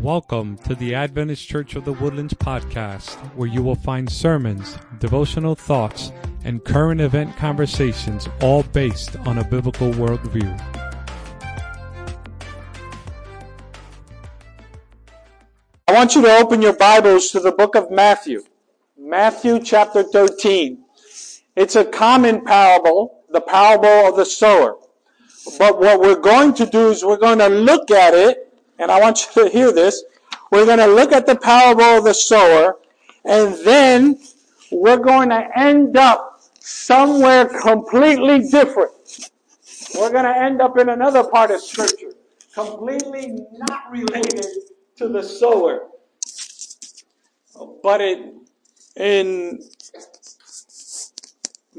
Welcome to the Adventist Church of the Woodlands podcast, where you will find sermons, devotional thoughts, and current event conversations, all based on a biblical worldview. I want you to open your Bibles to the book of Matthew. Matthew chapter 13. It's a common parable, the parable of the sower. But what we're going to do is we're going to look at it, and I want you to hear this. We're going to look at the parable of the sower, and then we're going to end up somewhere completely different. We're going to end up in another part of Scripture, completely not related to the sower. But it in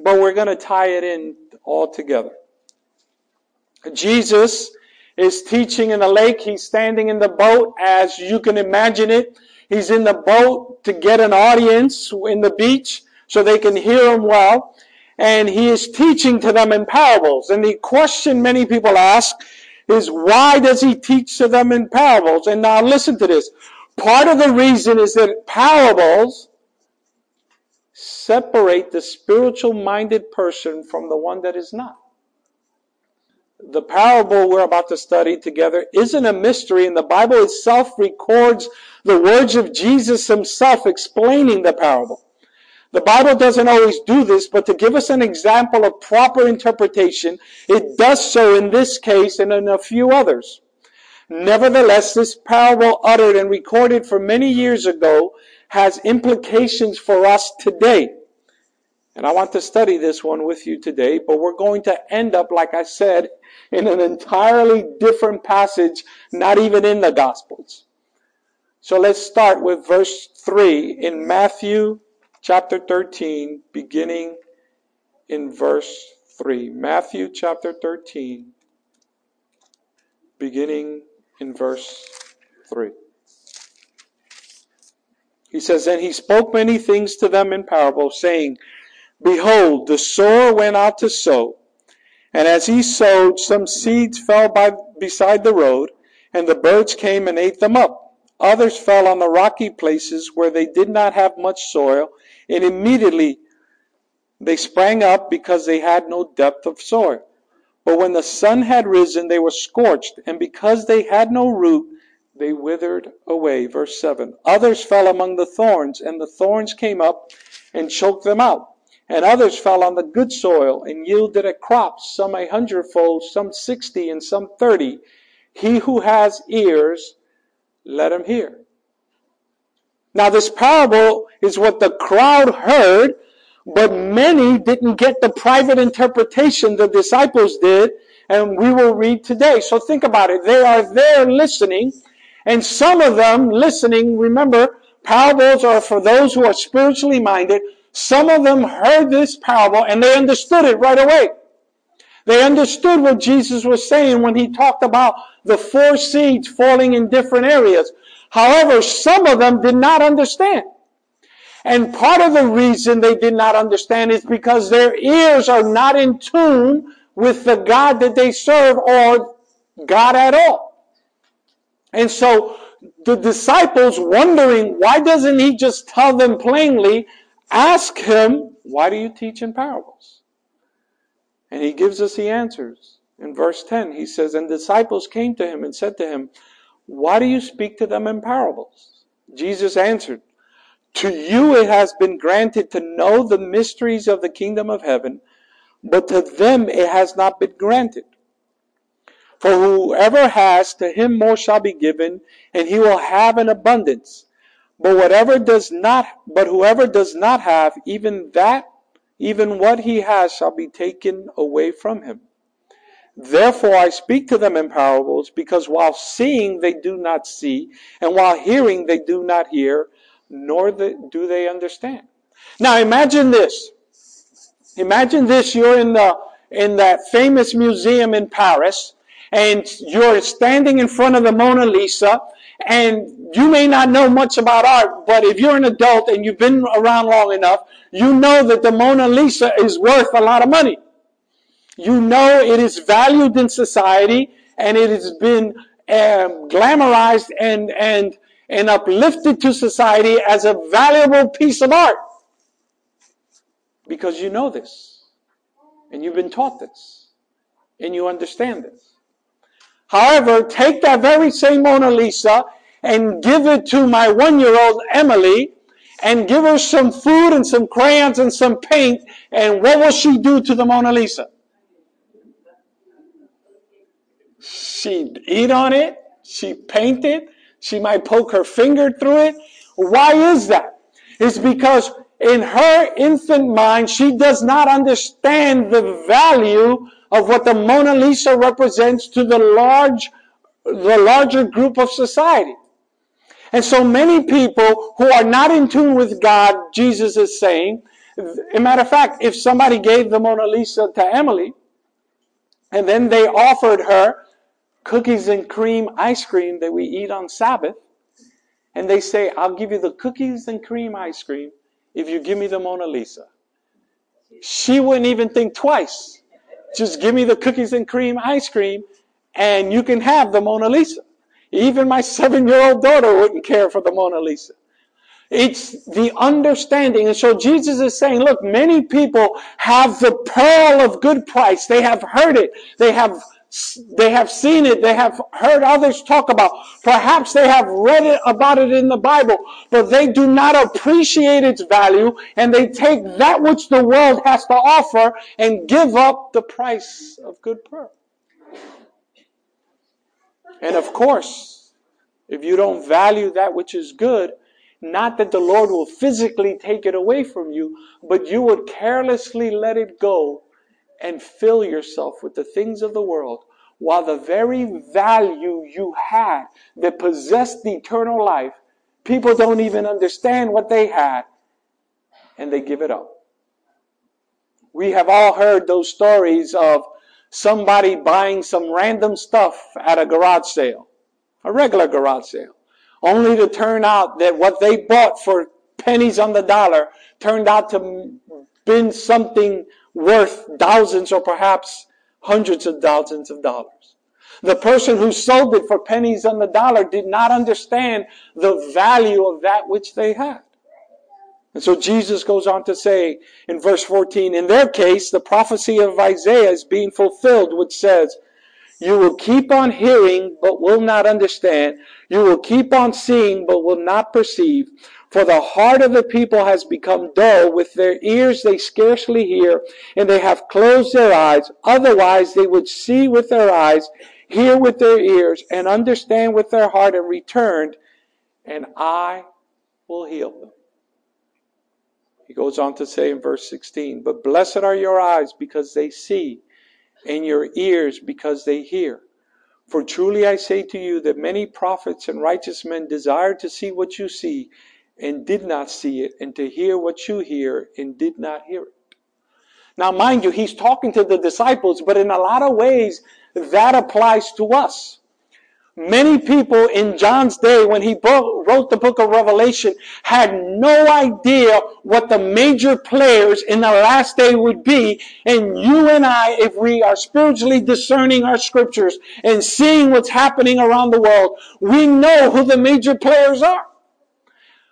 but we're going to tie it in all together. Jesus is teaching in the lake. He's standing in the boat as you can imagine it. He's in the boat to get an audience in the beach so they can hear him well. And he is teaching to them in parables. And the question many people ask is why does he teach to them in parables? And now listen to this. Part of the reason is that parables separate the spiritual minded person from the one that is not. The parable we're about to study together isn't a mystery, and the Bible itself records the words of Jesus himself explaining the parable. The Bible doesn't always do this, but to give us an example of proper interpretation, it does so in this case and in a few others. Nevertheless, this parable uttered and recorded for many years ago has implications for us today. And I want to study this one with you today, but we're going to end up, like I said, in an entirely different passage, not even in the Gospels. So let's start with verse 3 in Matthew chapter 13, beginning in verse 3. Matthew chapter 13, beginning in verse 3. He says, And he spoke many things to them in parables, saying, Behold, the sower went out to sow. And as he sowed, some seeds fell by beside the road, and the birds came and ate them up. Others fell on the rocky places where they did not have much soil, and immediately they sprang up because they had no depth of soil. But when the sun had risen, they were scorched, and because they had no root, they withered away. Verse 7. Others fell among the thorns, and the thorns came up and choked them out. And others fell on the good soil and yielded a crop, some a hundredfold, some sixty, and some thirty. He who has ears, let him hear. Now, this parable is what the crowd heard, but many didn't get the private interpretation the disciples did, and we will read today. So think about it. They are there listening, and some of them listening, remember, parables are for those who are spiritually minded. Some of them heard this parable and they understood it right away. They understood what Jesus was saying when he talked about the four seeds falling in different areas. However, some of them did not understand. And part of the reason they did not understand is because their ears are not in tune with the God that they serve or God at all. And so the disciples wondering, why doesn't he just tell them plainly, ask him, why do you teach in parables? And he gives us the answers. In verse 10, he says, And disciples came to him and said to him, Why do you speak to them in parables? Jesus answered, To you it has been granted to know the mysteries of the kingdom of heaven, but to them it has not been granted. For whoever has, to him more shall be given, and he will have an abundance. But whatever does not, but whoever does not have, even that, even what he has shall be taken away from him. Therefore I speak to them in parables, because while seeing they do not see, and while hearing they do not hear, nor do they understand. Now imagine this. Imagine this, you're in the, in that famous museum in Paris, and you're standing in front of the Mona Lisa, and you may not know much about art, but if you're an adult and you've been around long enough, you know that the Mona Lisa is worth a lot of money. You know it is valued in society and it has been um, glamorized and, and, and uplifted to society as a valuable piece of art. Because you know this. And you've been taught this. And you understand this. However, take that very same Mona Lisa and give it to my one year old Emily and give her some food and some crayons and some paint, and what will she do to the Mona Lisa? She'd eat on it, she'd paint it, she might poke her finger through it. Why is that? It's because in her infant mind, she does not understand the value of what the Mona Lisa represents to the large, the larger group of society. And so many people who are not in tune with God, Jesus is saying, a matter of fact, if somebody gave the Mona Lisa to Emily, and then they offered her cookies and cream ice cream that we eat on Sabbath, and they say, I'll give you the cookies and cream ice cream if you give me the Mona Lisa. She wouldn't even think twice. Just give me the cookies and cream ice cream, and you can have the Mona Lisa. Even my seven year old daughter wouldn't care for the Mona Lisa. It's the understanding. And so Jesus is saying, look, many people have the pearl of good price. They have heard it. They have they have seen it. They have heard others talk about. Perhaps they have read it about it in the Bible, but they do not appreciate its value and they take that which the world has to offer and give up the price of good pearl. And of course, if you don't value that which is good, not that the Lord will physically take it away from you, but you would carelessly let it go and fill yourself with the things of the world, while the very value you had that possessed the eternal life, people don't even understand what they had, and they give it up. We have all heard those stories of somebody buying some random stuff at a garage sale, a regular garage sale, only to turn out that what they bought for pennies on the dollar turned out to been something worth thousands or perhaps hundreds of thousands of dollars. The person who sold it for pennies on the dollar did not understand the value of that which they had. And so Jesus goes on to say in verse 14, in their case, the prophecy of Isaiah is being fulfilled, which says, you will keep on hearing, but will not understand. You will keep on seeing, but will not perceive. For the heart of the people has become dull. With their ears they scarcely hear, and they have closed their eyes. Otherwise they would see with their eyes, hear with their ears, and understand with their heart, and return, and I will heal them. He goes on to say in verse 16, But blessed are your eyes because they see, and your ears because they hear. For truly I say to you that many prophets and righteous men desired to see what you see and did not see it, and to hear what you hear and did not hear it. Now, mind you, he's talking to the disciples, but in a lot of ways, that applies to us. Many people in John's day, when he wrote the book of Revelation, had no idea what the major players in the last day would be. And you and I, if we are spiritually discerning our scriptures and seeing what's happening around the world, we know who the major players are.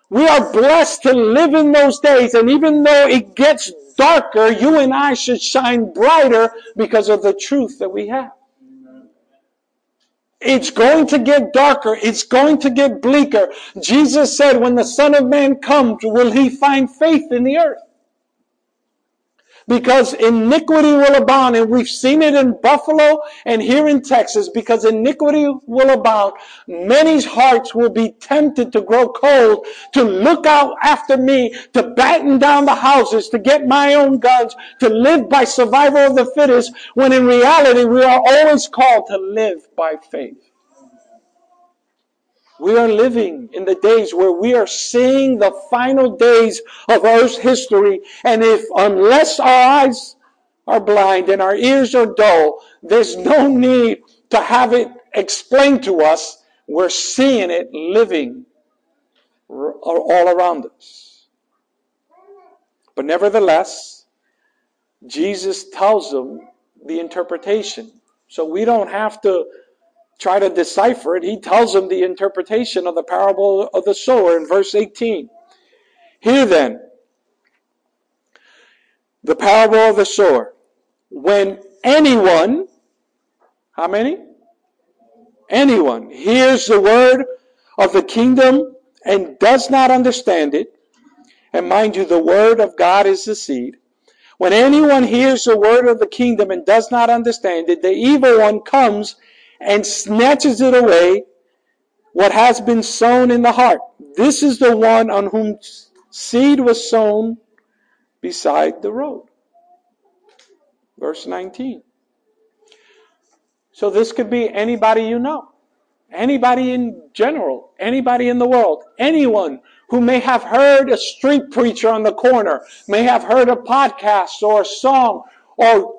We are blessed to live in those days. And even though it gets darker, you and I should shine brighter because of the truth that we have. It's going to get darker. It's going to get bleaker. Jesus said, when the Son of Man comes, will he find faith in the earth? Because iniquity will abound. And we've seen it in Buffalo and here in Texas because iniquity will abound. Many's hearts will be tempted to grow cold, to look out after me, to batten down the houses, to get my own guns, to live by survival of the fittest, when in reality we are always called to live by faith. We are living in the days where we are seeing the final days of Earth's history. And if, unless our eyes are blind and our ears are dull, there's no need to have it explained to us. We're seeing it living all around us. But nevertheless, Jesus tells them the interpretation. So we don't have to try to decipher it, he tells them the interpretation of the parable of the sower in verse 18. Here then, the parable of the sower. When anyone, how many? Anyone hears the word of the kingdom and does not understand it, and mind you, the word of God is the seed. When anyone hears the word of the kingdom and does not understand it, the evil one comes and snatches it away, what has been sown in the heart. This is the one on whom seed was sown beside the road. Verse 19. So this could be anybody you know, anybody in general, anybody in the world, anyone who may have heard a street preacher on the corner, may have heard a podcast or a song, or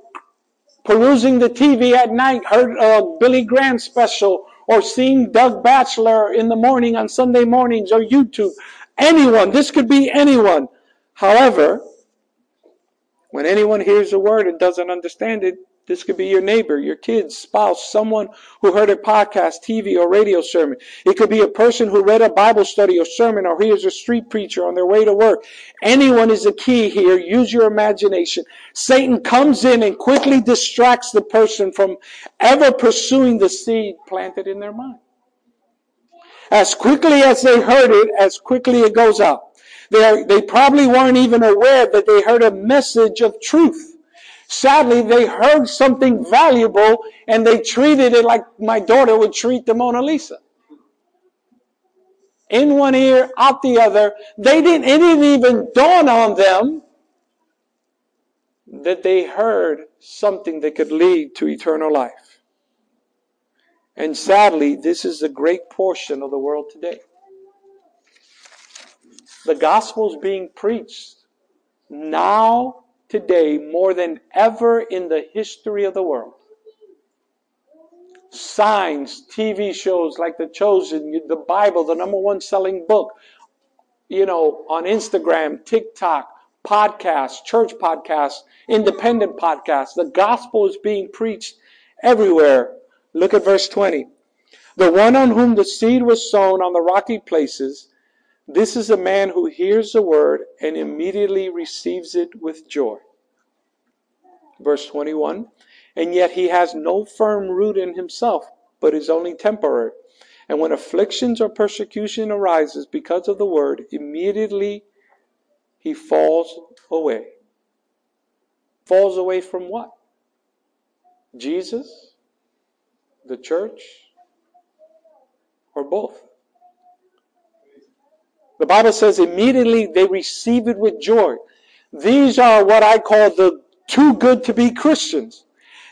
perusing the TV at night, heard a Billy Graham special, or seeing Doug Batchelor in the morning on Sunday mornings or YouTube. Anyone, this could be anyone. However, when anyone hears a word and doesn't understand it, this could be your neighbor, your kids, spouse, someone who heard a podcast, TV, or radio sermon. It could be a person who read a Bible study or sermon or hears a street preacher on their way to work. Anyone is a key here. Use your imagination. Satan comes in and quickly distracts the person from ever pursuing the seed planted in their mind. As quickly as they heard it, as quickly it goes out. They, they probably weren't even aware that they heard a message of truth. Sadly, they heard something valuable and they treated it like my daughter would treat the Mona Lisa. In one ear, out the other. They didn't, it didn't even dawn on them that they heard something that could lead to eternal life. And sadly, this is a great portion of the world today. The gospel is being preached now, today, more than ever in the history of the world. Signs, TV shows like The Chosen, the Bible, the number one selling book, you know, on Instagram, TikTok, podcasts, church podcasts, independent podcasts. The gospel is being preached everywhere. Look at verse 20. The one on whom the seed was sown on the rocky places this is a man who hears the word and immediately receives it with joy. Verse 21 And yet he has no firm root in himself, but is only temporary. And when afflictions or persecution arises because of the word, immediately he falls away. Falls away from what? Jesus? The church? Or both? The Bible says immediately they receive it with joy. These are what I call the too good to be Christians.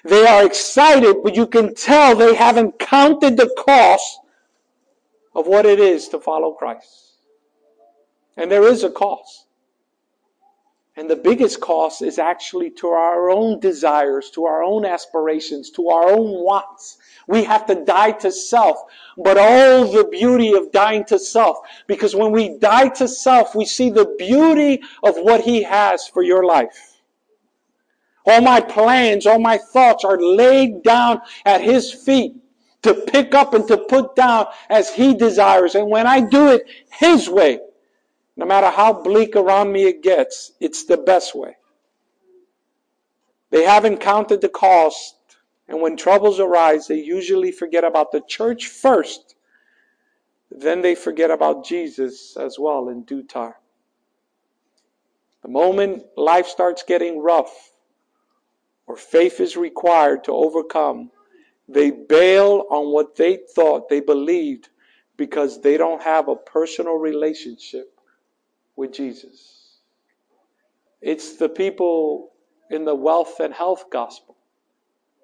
They are excited, but you can tell they haven't counted the cost of what it is to follow Christ. And there is a cost. And the biggest cost is actually to our own desires, to our own aspirations, to our own wants. We have to die to self. But all the beauty of dying to self. Because when we die to self, we see the beauty of what He has for your life. All my plans, all my thoughts are laid down at His feet to pick up and to put down as He desires. And when I do it His way, no matter how bleak around me it gets, it's the best way. They haven't counted the cost and when troubles arise, they usually forget about the church first. Then they forget about Jesus as well in due time. The moment life starts getting rough or faith is required to overcome, they bail on what they thought they believed because they don't have a personal relationship with Jesus. It's the people in the wealth and health gospel.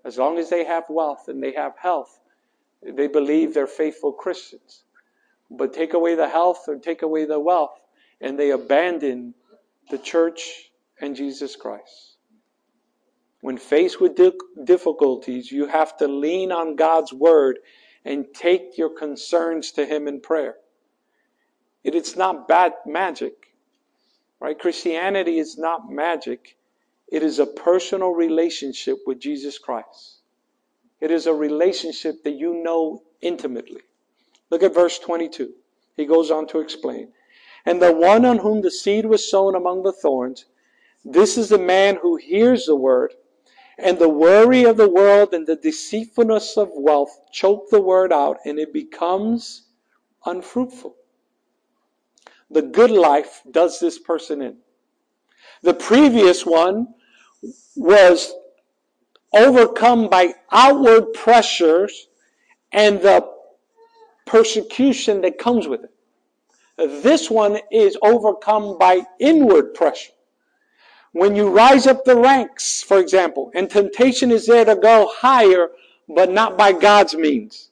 As long as they have wealth and they have health, they believe they're faithful Christians. But take away the health or take away the wealth, and they abandon the church and Jesus Christ. When faced with difficulties, you have to lean on God's word and take your concerns to Him in prayer. It is not bad magic, right? Christianity is not magic. It is a personal relationship with Jesus Christ. It is a relationship that you know intimately. Look at verse 22. He goes on to explain. And the one on whom the seed was sown among the thorns, this is the man who hears the word, and the worry of the world and the deceitfulness of wealth choke the word out, and it becomes unfruitful. The good life does this person in. The previous one was overcome by outward pressures and the persecution that comes with it. This one is overcome by inward pressure. When you rise up the ranks, for example, and temptation is there to go higher, but not by God's means.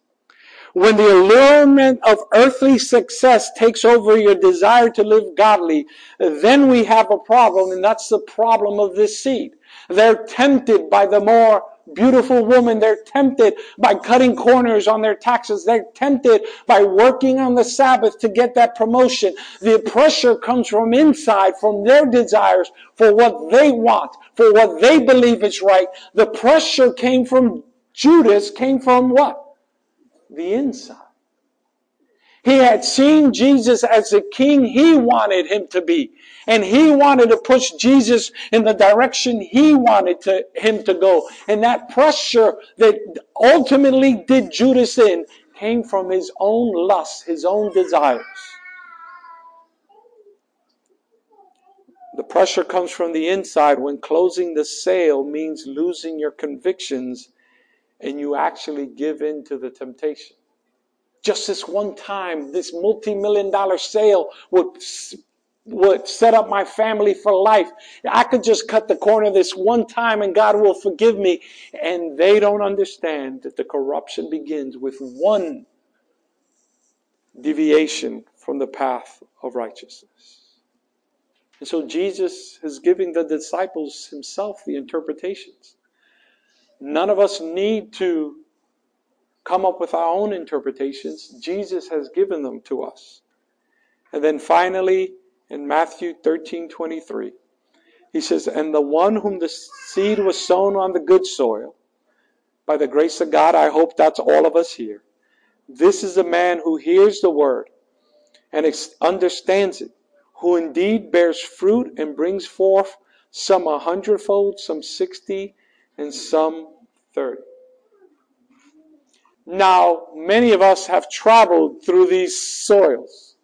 When the allurement of earthly success takes over your desire to live godly, then we have a problem, and that's the problem of this seed. They're tempted by the more beautiful woman. They're tempted by cutting corners on their taxes. They're tempted by working on the Sabbath to get that promotion. The pressure comes from inside, from their desires for what they want, for what they believe is right. The pressure came from Judas, came from what? The inside. He had seen Jesus as the king he wanted him to be. And he wanted to push Jesus in the direction he wanted to, him to go. And that pressure that ultimately did Judas in came from his own lust, his own desires. The pressure comes from the inside when closing the sale means losing your convictions and you actually give in to the temptation just this one time, this multi-million dollar sale would, would set up my family for life. I could just cut the corner this one time and God will forgive me. And they don't understand that the corruption begins with one deviation from the path of righteousness. And so Jesus is giving the disciples himself the interpretations. None of us need to come up with our own interpretations. Jesus has given them to us. And then finally, in Matthew 13 23, he says, And the one whom the seed was sown on the good soil, by the grace of God, I hope that's all of us here. This is a man who hears the word and understands it, who indeed bears fruit and brings forth some a hundredfold, some sixty, and some thirty. Now, many of us have traveled through these soils.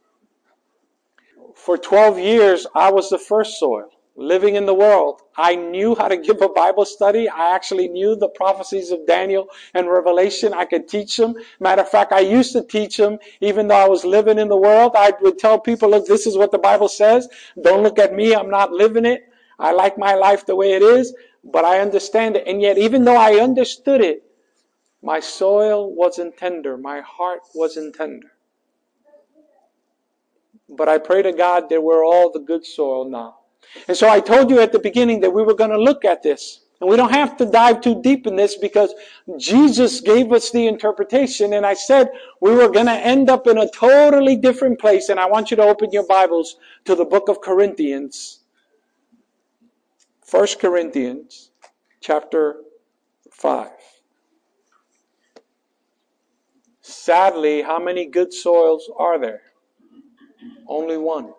For 12 years, I was the first soil living in the world. I knew how to give a Bible study. I actually knew the prophecies of Daniel and Revelation. I could teach them. Matter of fact, I used to teach them even though I was living in the world. I would tell people, look, this is what the Bible says. Don't look at me. I'm not living it. I like my life the way it is, but I understand it. And yet, even though I understood it, my soil wasn't tender. My heart wasn't tender. But I pray to God that we're all the good soil now. And so I told you at the beginning that we were going to look at this. And we don't have to dive too deep in this because Jesus gave us the interpretation. And I said we were going to end up in a totally different place. And I want you to open your Bibles to the book of Corinthians. First Corinthians chapter 5. Sadly, how many good soils are there? Only one.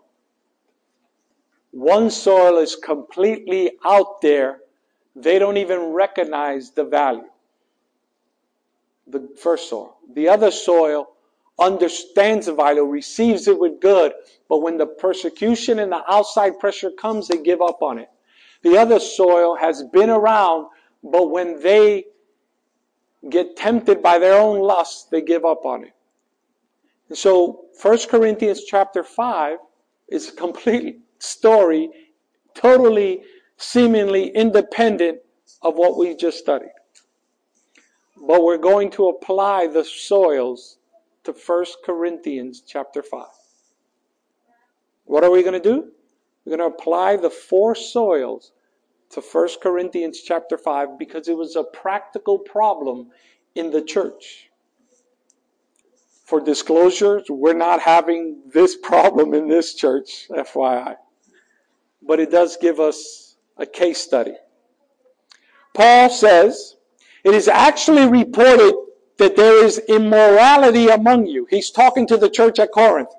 One soil is completely out there. They don't even recognize the value. The first soil. The other soil understands the value, receives it with good, but when the persecution and the outside pressure comes, they give up on it. The other soil has been around, but when they get tempted by their own lust, they give up on it. And so 1 Corinthians chapter 5 is a complete story, totally, seemingly independent of what we just studied. But we're going to apply the soils to 1 Corinthians chapter 5. What are we going to do? We're going to apply the four soils to 1 Corinthians chapter 5 because it was a practical problem in the church. For disclosures, we're not having this problem in this church, FYI. But it does give us a case study. Paul says, It is actually reported that there is immorality among you. He's talking to the church at Corinth.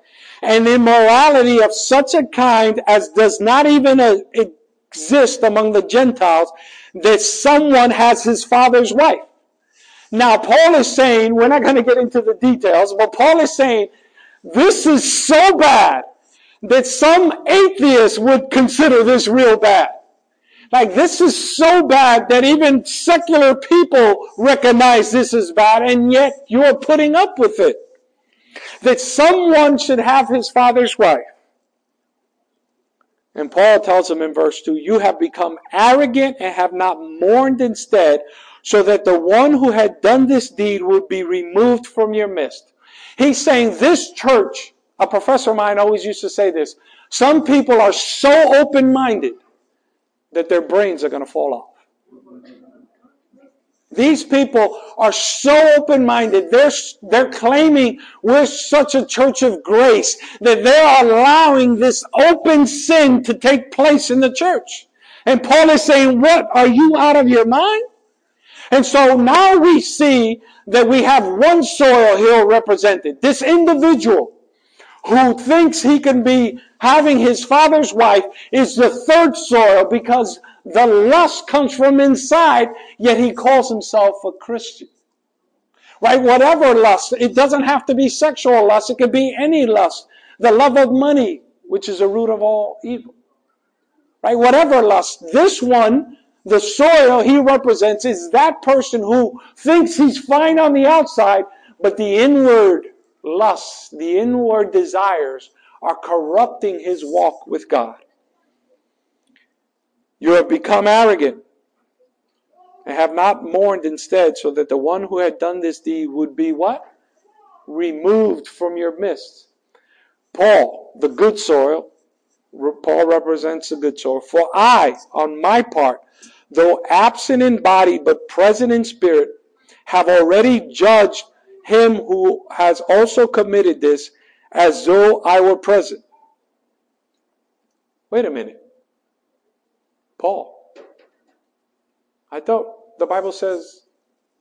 And immorality of such a kind as does not even exist among the Gentiles, that someone has his father's wife. Now, Paul is saying, we're not going to get into the details, but Paul is saying, this is so bad that some atheists would consider this real bad. Like, this is so bad that even secular people recognize this is bad, and yet you're putting up with it. That someone should have his father's wife. And Paul tells him in verse 2 You have become arrogant and have not mourned instead, so that the one who had done this deed would be removed from your midst. He's saying this church, a professor of mine always used to say this some people are so open minded that their brains are going to fall off. These people are so open-minded. They're, they're claiming we're such a church of grace that they're allowing this open sin to take place in the church. And Paul is saying, what? Are you out of your mind? And so now we see that we have one soil here represented. This individual who thinks he can be having his father's wife is the third soil because the lust comes from inside, yet he calls himself a Christian. Right? Whatever lust, it doesn't have to be sexual lust, it could be any lust. The love of money, which is the root of all evil. Right? Whatever lust. This one, the soil he represents, is that person who thinks he's fine on the outside, but the inward lusts, the inward desires are corrupting his walk with God. You have become arrogant and have not mourned instead, so that the one who had done this deed would be what? Removed from your midst. Paul, the good soil, Paul represents the good soil. For I, on my part, though absent in body but present in spirit, have already judged him who has also committed this as though I were present. Wait a minute. Paul. I thought the Bible says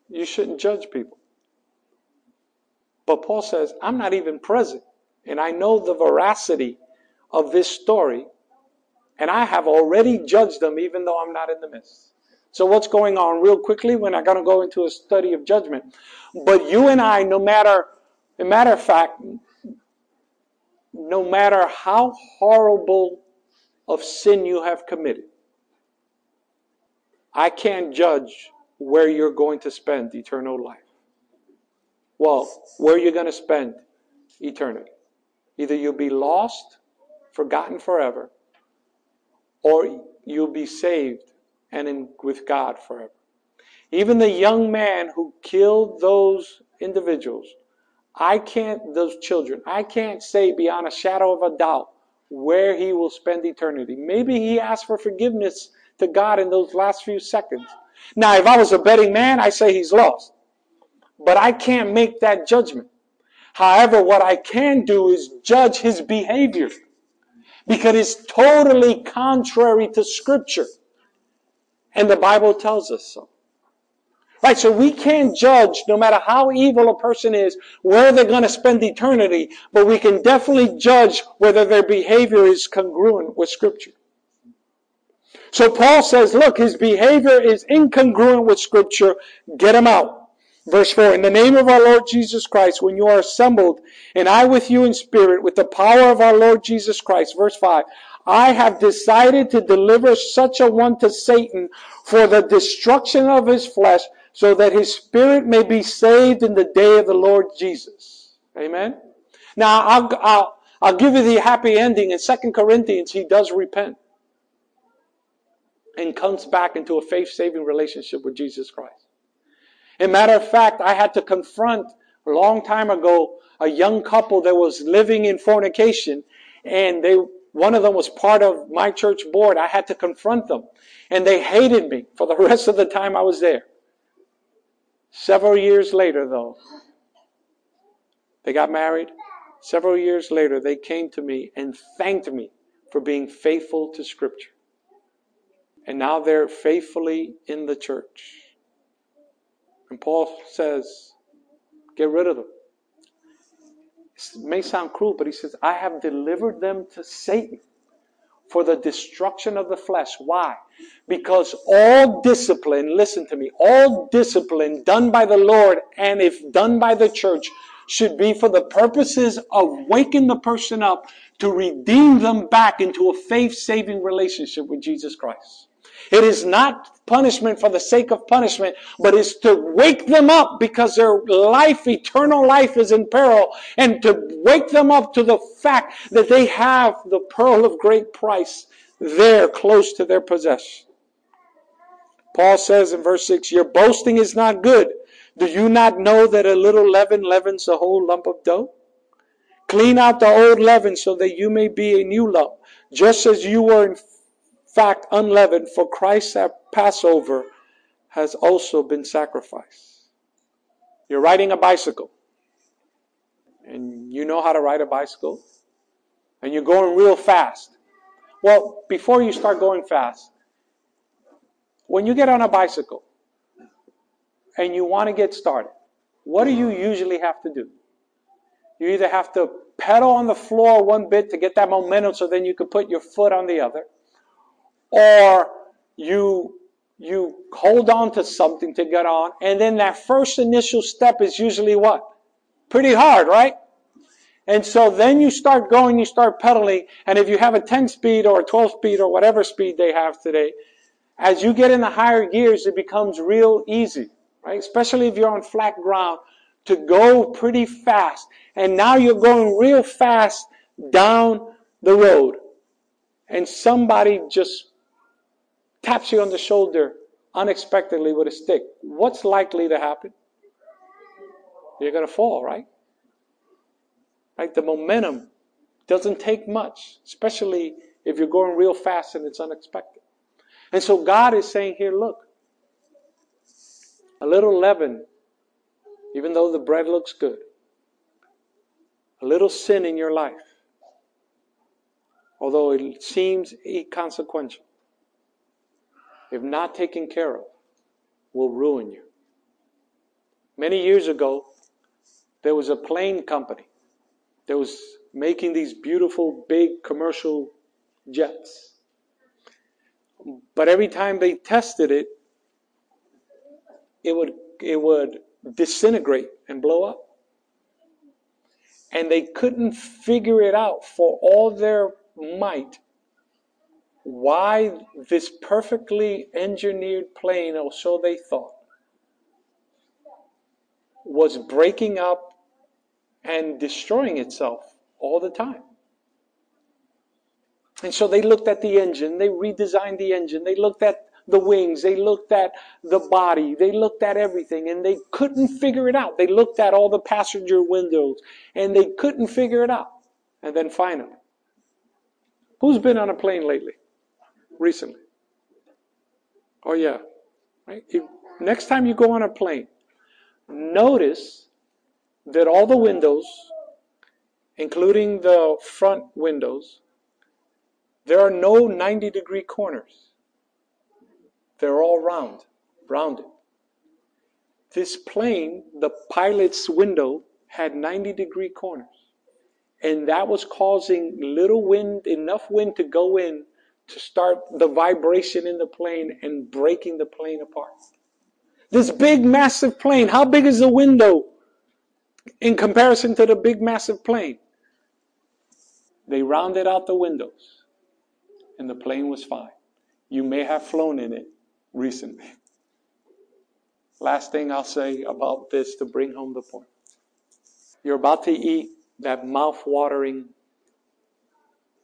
you shouldn't judge people. But Paul says, I'm not even present. And I know the veracity of this story. And I have already judged them even though I'm not in the midst. So what's going on real quickly when I gotta go into a study of judgment. But you and I, no matter, a matter of fact, no matter how horrible of sin you have committed, I can't judge where you're going to spend eternal life. Well, where you're going to spend eternity. Either you'll be lost, forgotten forever, or you'll be saved and in, with God forever. Even the young man who killed those individuals, I can't, those children, I can't say beyond a shadow of a doubt where he will spend eternity. Maybe he asked for forgiveness to God in those last few seconds. Now, if I was a betting man, I say he's lost. But I can't make that judgment. However, what I can do is judge his behavior because it's totally contrary to scripture. And the Bible tells us so. Right, so we can't judge, no matter how evil a person is, where they're going to spend eternity, but we can definitely judge whether their behavior is congruent with Scripture. So Paul says, look, his behavior is incongruent with scripture. Get him out. Verse 4, in the name of our Lord Jesus Christ, when you are assembled, and I with you in spirit, with the power of our Lord Jesus Christ. Verse 5, I have decided to deliver such a one to Satan for the destruction of his flesh, so that his spirit may be saved in the day of the Lord Jesus. Amen? Now, I'll, I'll, I'll give you the happy ending. In 2 Corinthians, he does repent and comes back into a faith saving relationship with Jesus Christ. a matter of fact, I had to confront a long time ago a young couple that was living in fornication and they one of them was part of my church board. I had to confront them and they hated me for the rest of the time I was there. Several years later though, they got married. Several years later, they came to me and thanked me for being faithful to scripture and now they're faithfully in the church. And Paul says, get rid of them. It may sound cruel, but he says, I have delivered them to Satan for the destruction of the flesh. Why? Because all discipline, listen to me, all discipline done by the Lord and if done by the church should be for the purposes of waking the person up to redeem them back into a faith saving relationship with Jesus Christ. It is not punishment for the sake of punishment, but is to wake them up because their life, eternal life is in peril and to wake them up to the fact that they have the pearl of great price there close to their possession. Paul says in verse 6, Your boasting is not good. Do you not know that a little leaven leavens a whole lump of dough? Clean out the old leaven so that you may be a new lump, just as you were in fact unleavened, for Christ's Passover has also been sacrificed. You're riding a bicycle, and you know how to ride a bicycle, and you're going real fast. Well, before you start going fast, when you get on a bicycle and you want to get started, what do you usually have to do? You either have to pedal on the floor one bit to get that momentum so then you can put your foot on the other or you you hold on to something to get on, and then that first initial step is usually what? Pretty hard, right? And so then you start going, you start pedaling, and if you have a 10 speed or a 12 speed or whatever speed they have today, as you get in the higher gears, it becomes real easy, right? Especially if you're on flat ground, to go pretty fast. And now you're going real fast down the road. And somebody just taps you on the shoulder unexpectedly with a stick, what's likely to happen? You're going to fall, right? Right? The momentum doesn't take much, especially if you're going real fast and it's unexpected. And so God is saying here, look, a little leaven, even though the bread looks good, a little sin in your life, although it seems inconsequential, if not taken care of, will ruin you. Many years ago, there was a plane company that was making these beautiful, big commercial jets. But every time they tested it, it would, it would disintegrate and blow up. And they couldn't figure it out for all their might why this perfectly engineered plane, or so they thought, was breaking up and destroying itself all the time. And so they looked at the engine, they redesigned the engine, they looked at the wings, they looked at the body, they looked at everything, and they couldn't figure it out. They looked at all the passenger windows, and they couldn't figure it out. And then finally, who's been on a plane lately? Recently. Oh, yeah. Right? If, next time you go on a plane, notice that all the windows, including the front windows, there are no 90 degree corners. They're all round, rounded. This plane, the pilot's window, had 90 degree corners. And that was causing little wind, enough wind to go in to start the vibration in the plane and breaking the plane apart. This big, massive plane, how big is the window in comparison to the big, massive plane? They rounded out the windows and the plane was fine. You may have flown in it recently. Last thing I'll say about this to bring home the point. You're about to eat that mouth-watering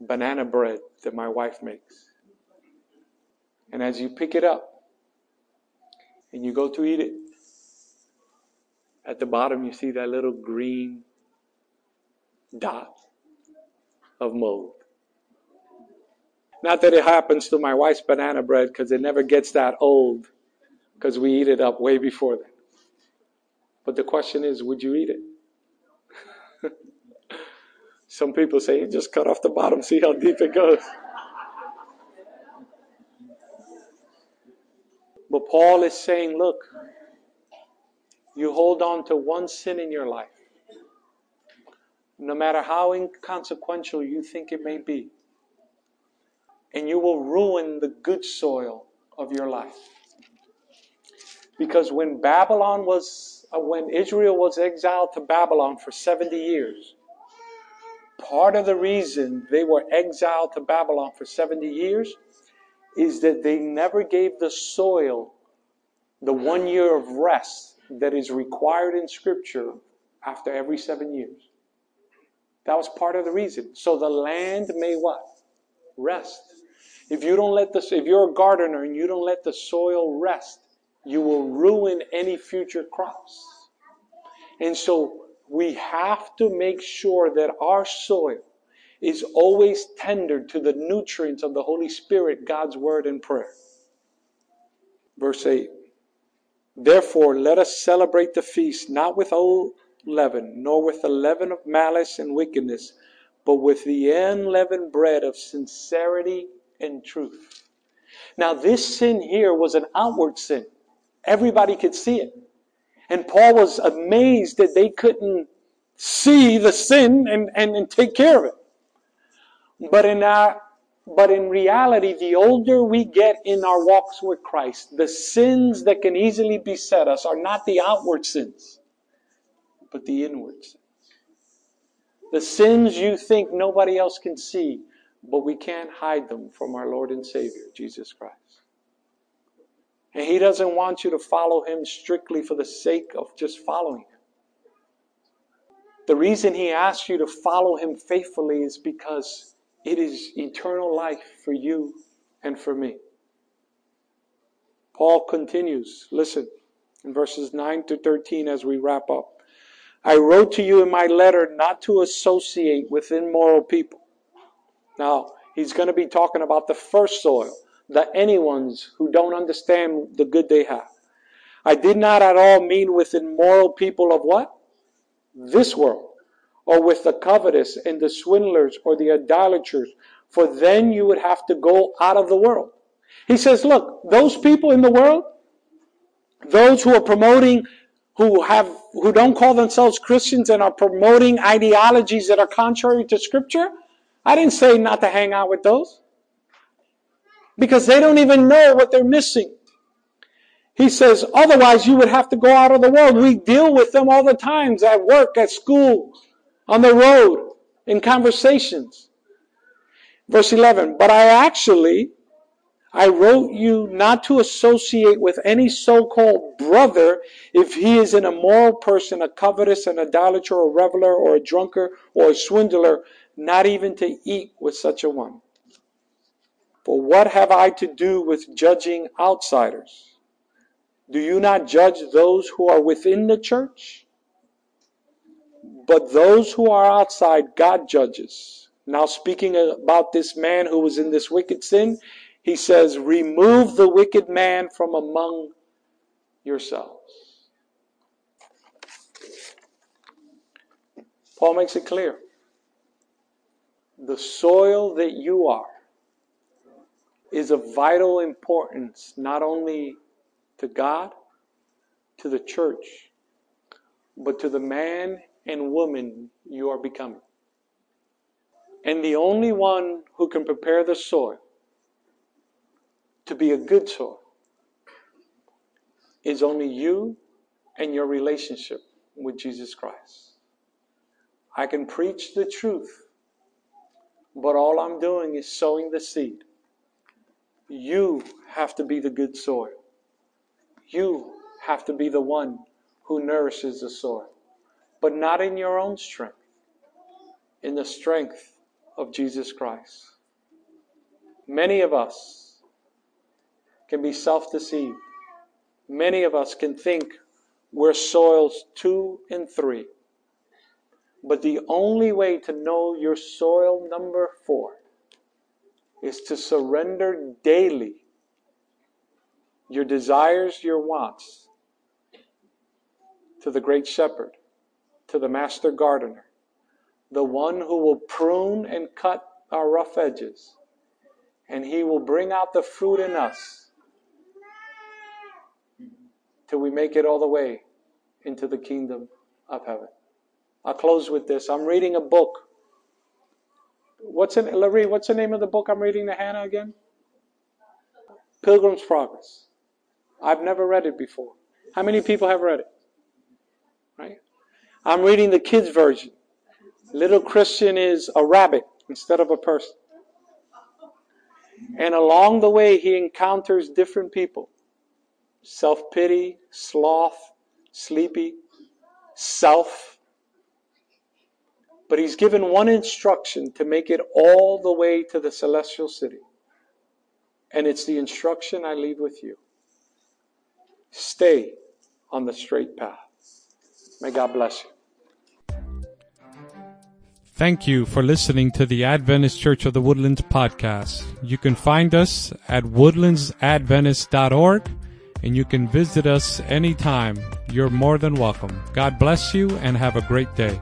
banana bread that my wife makes. And as you pick it up and you go to eat it, at the bottom you see that little green dot of mold. Not that it happens to my wife's banana bread because it never gets that old because we eat it up way before then. But the question is, would you eat it? Some people say, just cut off the bottom, see how deep it goes. But Paul is saying, look, you hold on to one sin in your life, no matter how inconsequential you think it may be, and you will ruin the good soil of your life. Because when Babylon was, uh, when Israel was exiled to Babylon for 70 years, part of the reason they were exiled to Babylon for 70 years is that they never gave the soil the one year of rest that is required in Scripture after every seven years. That was part of the reason. So the land may what? Rest. If you don't let the, if you're a gardener and you don't let the soil rest, you will ruin any future crops. And so we have to make sure that our soil is always tendered to the nutrients of the Holy Spirit, God's word and prayer. Verse 8. Therefore, let us celebrate the feast not with old leaven, nor with the leaven of malice and wickedness, but with the unleavened bread of sincerity and truth. Now, this sin here was an outward sin. Everybody could see it. And Paul was amazed that they couldn't see the sin and, and, and take care of it. But in our but in reality, the older we get in our walks with Christ, the sins that can easily beset us are not the outward sins, but the inward sins. The sins you think nobody else can see, but we can't hide them from our Lord and Savior, Jesus Christ. And He doesn't want you to follow Him strictly for the sake of just following Him. The reason He asks you to follow Him faithfully is because it is eternal life for you and for me. Paul continues, listen, in verses 9 to 13 as we wrap up. I wrote to you in my letter not to associate with immoral people. Now, he's going to be talking about the first soil, the anyones who don't understand the good they have. I did not at all mean with immoral people of what? This world or with the covetous and the swindlers or the idolaters, for then you would have to go out of the world. He says, look, those people in the world, those who are promoting, who have, who don't call themselves Christians and are promoting ideologies that are contrary to scripture, I didn't say not to hang out with those. Because they don't even know what they're missing. He says, otherwise you would have to go out of the world. We deal with them all the times at work, at school, on the road, in conversations. Verse 11, but I actually, I wrote you not to associate with any so-called brother if he is an immoral person, a covetous, an idolater, a reveler, or a drunkard, or a swindler, not even to eat with such a one. For what have I to do with judging outsiders? Do you not judge those who are within the church? But those who are outside, God judges. Now, speaking about this man who was in this wicked sin, he says, Remove the wicked man from among yourselves. Paul makes it clear. The soil that you are is of vital importance, not only to God, to the church, but to the man and woman you are becoming. And the only one who can prepare the soil to be a good soil is only you and your relationship with Jesus Christ. I can preach the truth, but all I'm doing is sowing the seed. You have to be the good soil. You have to be the one who nourishes the soil but not in your own strength, in the strength of Jesus Christ. Many of us can be self deceived. Many of us can think we're soils two and three. But the only way to know your soil number four is to surrender daily your desires, your wants to the great shepherd to the master gardener, the one who will prune and cut our rough edges, and he will bring out the fruit in us till we make it all the way into the kingdom of heaven. I'll close with this. I'm reading a book. What's in Larry, what's the name of the book I'm reading to Hannah again? Pilgrim's Progress. I've never read it before. How many people have read it? Right? I'm reading the kids version. Little Christian is a rabbit instead of a person. And along the way, he encounters different people self pity, sloth, sleepy, self. But he's given one instruction to make it all the way to the celestial city. And it's the instruction I leave with you stay on the straight path. May God bless you. Thank you for listening to the Adventist Church of the Woodlands podcast. You can find us at woodlandsadventist.org and you can visit us anytime. You're more than welcome. God bless you and have a great day.